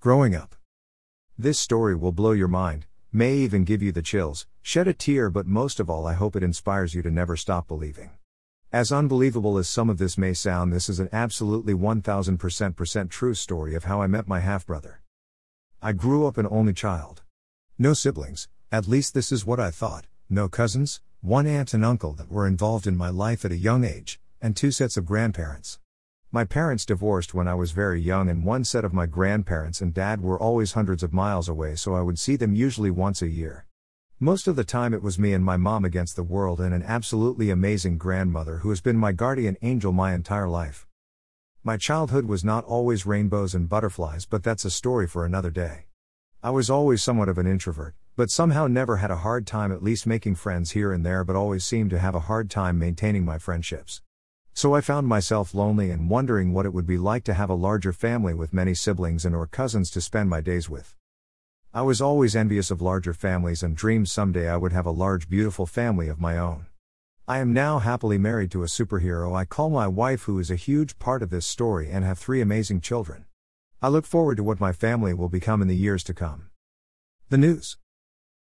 Growing up. This story will blow your mind, may even give you the chills, shed a tear, but most of all, I hope it inspires you to never stop believing. As unbelievable as some of this may sound, this is an absolutely 1000% true story of how I met my half brother. I grew up an only child. No siblings, at least this is what I thought, no cousins, one aunt and uncle that were involved in my life at a young age, and two sets of grandparents. My parents divorced when I was very young, and one set of my grandparents and dad were always hundreds of miles away, so I would see them usually once a year. Most of the time, it was me and my mom against the world, and an absolutely amazing grandmother who has been my guardian angel my entire life. My childhood was not always rainbows and butterflies, but that's a story for another day. I was always somewhat of an introvert, but somehow never had a hard time at least making friends here and there, but always seemed to have a hard time maintaining my friendships. So I found myself lonely and wondering what it would be like to have a larger family with many siblings and or cousins to spend my days with. I was always envious of larger families and dreamed someday I would have a large beautiful family of my own. I am now happily married to a superhero I call my wife who is a huge part of this story and have three amazing children. I look forward to what my family will become in the years to come. The news.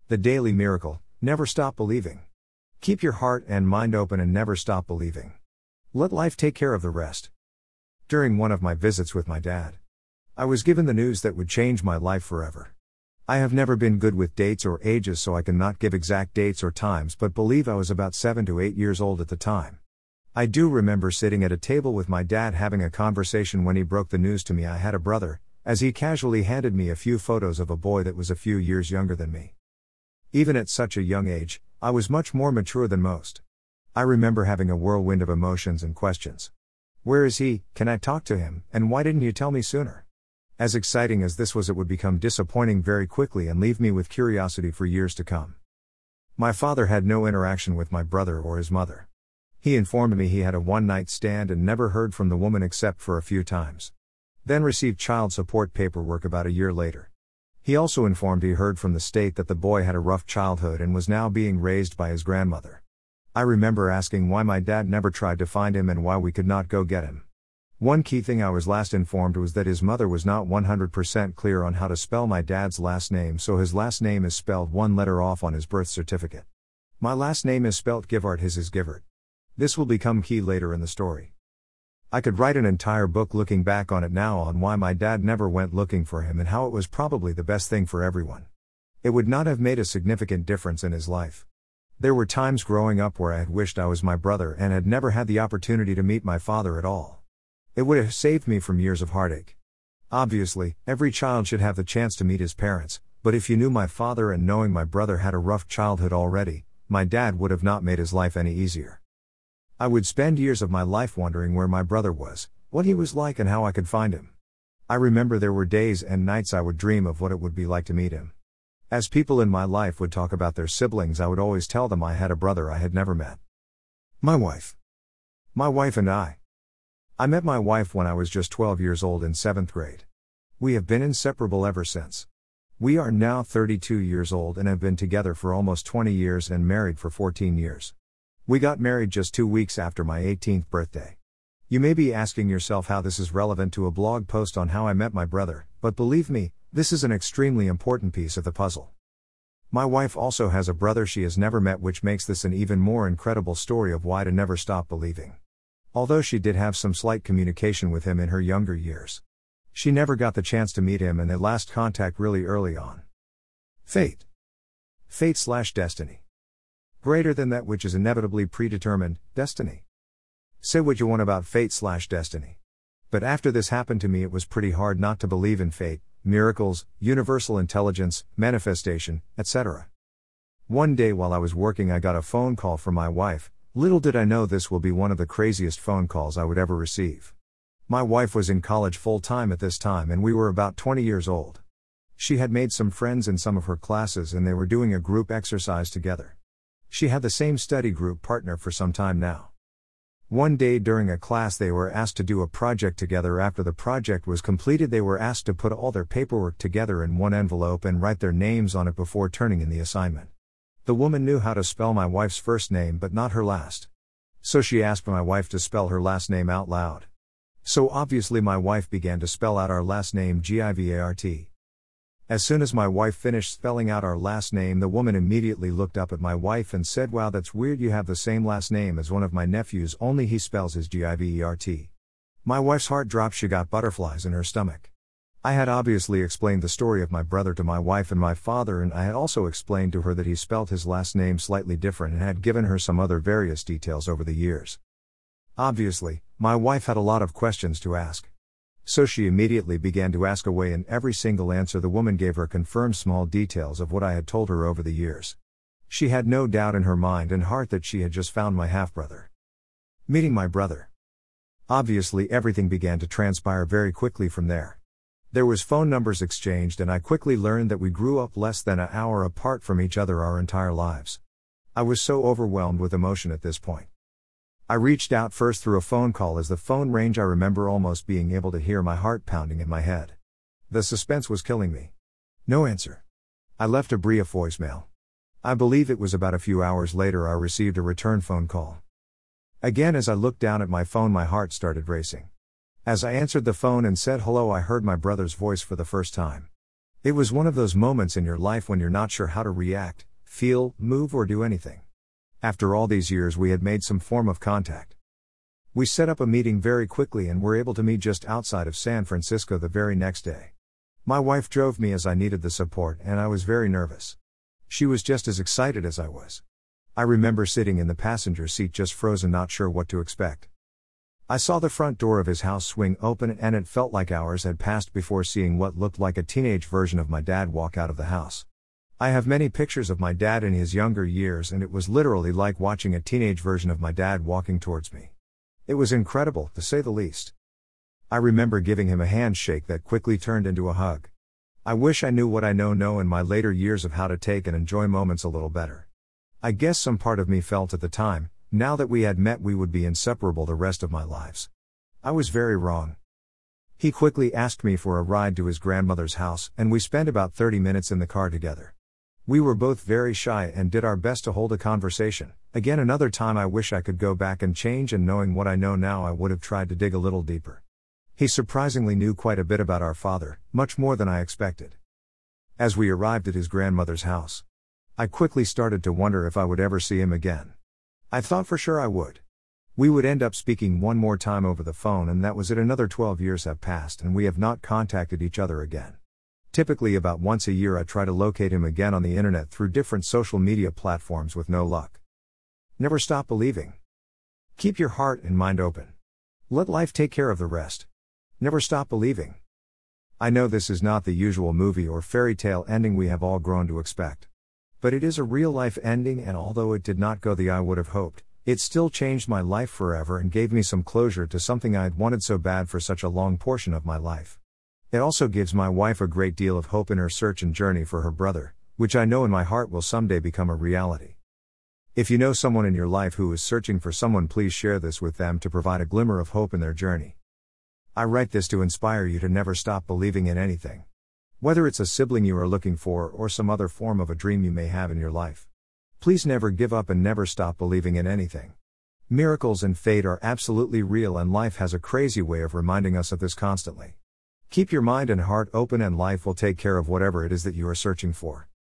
The Daily Miracle Never stop believing. Keep your heart and mind open and never stop believing. Let life take care of the rest. During one of my visits with my dad, I was given the news that would change my life forever. I have never been good with dates or ages, so I cannot give exact dates or times, but believe I was about 7 to 8 years old at the time. I do remember sitting at a table with my dad having a conversation when he broke the news to me I had a brother, as he casually handed me a few photos of a boy that was a few years younger than me. Even at such a young age, I was much more mature than most. I remember having a whirlwind of emotions and questions. Where is he? Can I talk to him? And why didn't you tell me sooner? As exciting as this was, it would become disappointing very quickly and leave me with curiosity for years to come. My father had no interaction with my brother or his mother. He informed me he had a one night stand and never heard from the woman except for a few times. Then received child support paperwork about a year later. He also informed he heard from the state that the boy had a rough childhood and was now being raised by his grandmother. I remember asking why my dad never tried to find him and why we could not go get him. One key thing I was last informed was that his mother was not 100% clear on how to spell my dad's last name, so his last name is spelled one letter off on his birth certificate. My last name is spelt Givart, his is Givert. This will become key later in the story. I could write an entire book looking back on it now on why my dad never went looking for him and how it was probably the best thing for everyone. It would not have made a significant difference in his life. There were times growing up where I had wished I was my brother and had never had the opportunity to meet my father at all. It would have saved me from years of heartache. Obviously, every child should have the chance to meet his parents, but if you knew my father and knowing my brother had a rough childhood already, my dad would have not made his life any easier. I would spend years of my life wondering where my brother was, what he was like, and how I could find him. I remember there were days and nights I would dream of what it would be like to meet him. As people in my life would talk about their siblings, I would always tell them I had a brother I had never met. My wife. My wife and I. I met my wife when I was just 12 years old in 7th grade. We have been inseparable ever since. We are now 32 years old and have been together for almost 20 years and married for 14 years. We got married just two weeks after my 18th birthday. You may be asking yourself how this is relevant to a blog post on how I met my brother, but believe me, this is an extremely important piece of the puzzle. My wife also has a brother she has never met, which makes this an even more incredible story of why to never stop believing. Although she did have some slight communication with him in her younger years, she never got the chance to meet him and they last contact really early on. Fate. Fate slash destiny. Greater than that which is inevitably predetermined, destiny. Say what you want about fate slash destiny. But after this happened to me, it was pretty hard not to believe in fate, miracles, universal intelligence, manifestation, etc. One day while I was working, I got a phone call from my wife. Little did I know this will be one of the craziest phone calls I would ever receive. My wife was in college full time at this time, and we were about 20 years old. She had made some friends in some of her classes, and they were doing a group exercise together. She had the same study group partner for some time now. One day during a class, they were asked to do a project together. After the project was completed, they were asked to put all their paperwork together in one envelope and write their names on it before turning in the assignment. The woman knew how to spell my wife's first name but not her last. So she asked my wife to spell her last name out loud. So obviously, my wife began to spell out our last name G I V A R T. As soon as my wife finished spelling out our last name, the woman immediately looked up at my wife and said, Wow, that's weird, you have the same last name as one of my nephews, only he spells his G I V E R T. My wife's heart dropped, she got butterflies in her stomach. I had obviously explained the story of my brother to my wife and my father, and I had also explained to her that he spelt his last name slightly different and had given her some other various details over the years. Obviously, my wife had a lot of questions to ask. So she immediately began to ask away, and every single answer the woman gave her confirmed small details of what I had told her over the years. She had no doubt in her mind and heart that she had just found my half brother. Meeting my brother. Obviously, everything began to transpire very quickly from there. There was phone numbers exchanged, and I quickly learned that we grew up less than an hour apart from each other our entire lives. I was so overwhelmed with emotion at this point. I reached out first through a phone call as the phone range I remember almost being able to hear my heart pounding in my head. The suspense was killing me. No answer. I left a brief voicemail. I believe it was about a few hours later I received a return phone call. Again, as I looked down at my phone, my heart started racing. As I answered the phone and said hello, I heard my brother's voice for the first time. It was one of those moments in your life when you're not sure how to react, feel, move, or do anything. After all these years, we had made some form of contact. We set up a meeting very quickly and were able to meet just outside of San Francisco the very next day. My wife drove me as I needed the support, and I was very nervous. She was just as excited as I was. I remember sitting in the passenger seat just frozen, not sure what to expect. I saw the front door of his house swing open, and it felt like hours had passed before seeing what looked like a teenage version of my dad walk out of the house. I have many pictures of my dad in his younger years, and it was literally like watching a teenage version of my dad walking towards me. It was incredible, to say the least. I remember giving him a handshake that quickly turned into a hug. I wish I knew what I know now in my later years of how to take and enjoy moments a little better. I guess some part of me felt at the time, now that we had met, we would be inseparable the rest of my lives. I was very wrong. He quickly asked me for a ride to his grandmother's house, and we spent about 30 minutes in the car together. We were both very shy and did our best to hold a conversation. Again, another time I wish I could go back and change, and knowing what I know now, I would have tried to dig a little deeper. He surprisingly knew quite a bit about our father, much more than I expected. As we arrived at his grandmother's house, I quickly started to wonder if I would ever see him again. I thought for sure I would. We would end up speaking one more time over the phone, and that was it. Another 12 years have passed, and we have not contacted each other again. Typically, about once a year, I try to locate him again on the internet through different social media platforms with no luck. Never stop believing. Keep your heart and mind open. Let life take care of the rest. Never stop believing. I know this is not the usual movie or fairy tale ending we have all grown to expect. But it is a real life ending, and although it did not go the I would have hoped, it still changed my life forever and gave me some closure to something I had wanted so bad for such a long portion of my life. It also gives my wife a great deal of hope in her search and journey for her brother, which I know in my heart will someday become a reality. If you know someone in your life who is searching for someone, please share this with them to provide a glimmer of hope in their journey. I write this to inspire you to never stop believing in anything. Whether it's a sibling you are looking for or some other form of a dream you may have in your life. Please never give up and never stop believing in anything. Miracles and fate are absolutely real, and life has a crazy way of reminding us of this constantly. Keep your mind and heart open, and life will take care of whatever it is that you are searching for.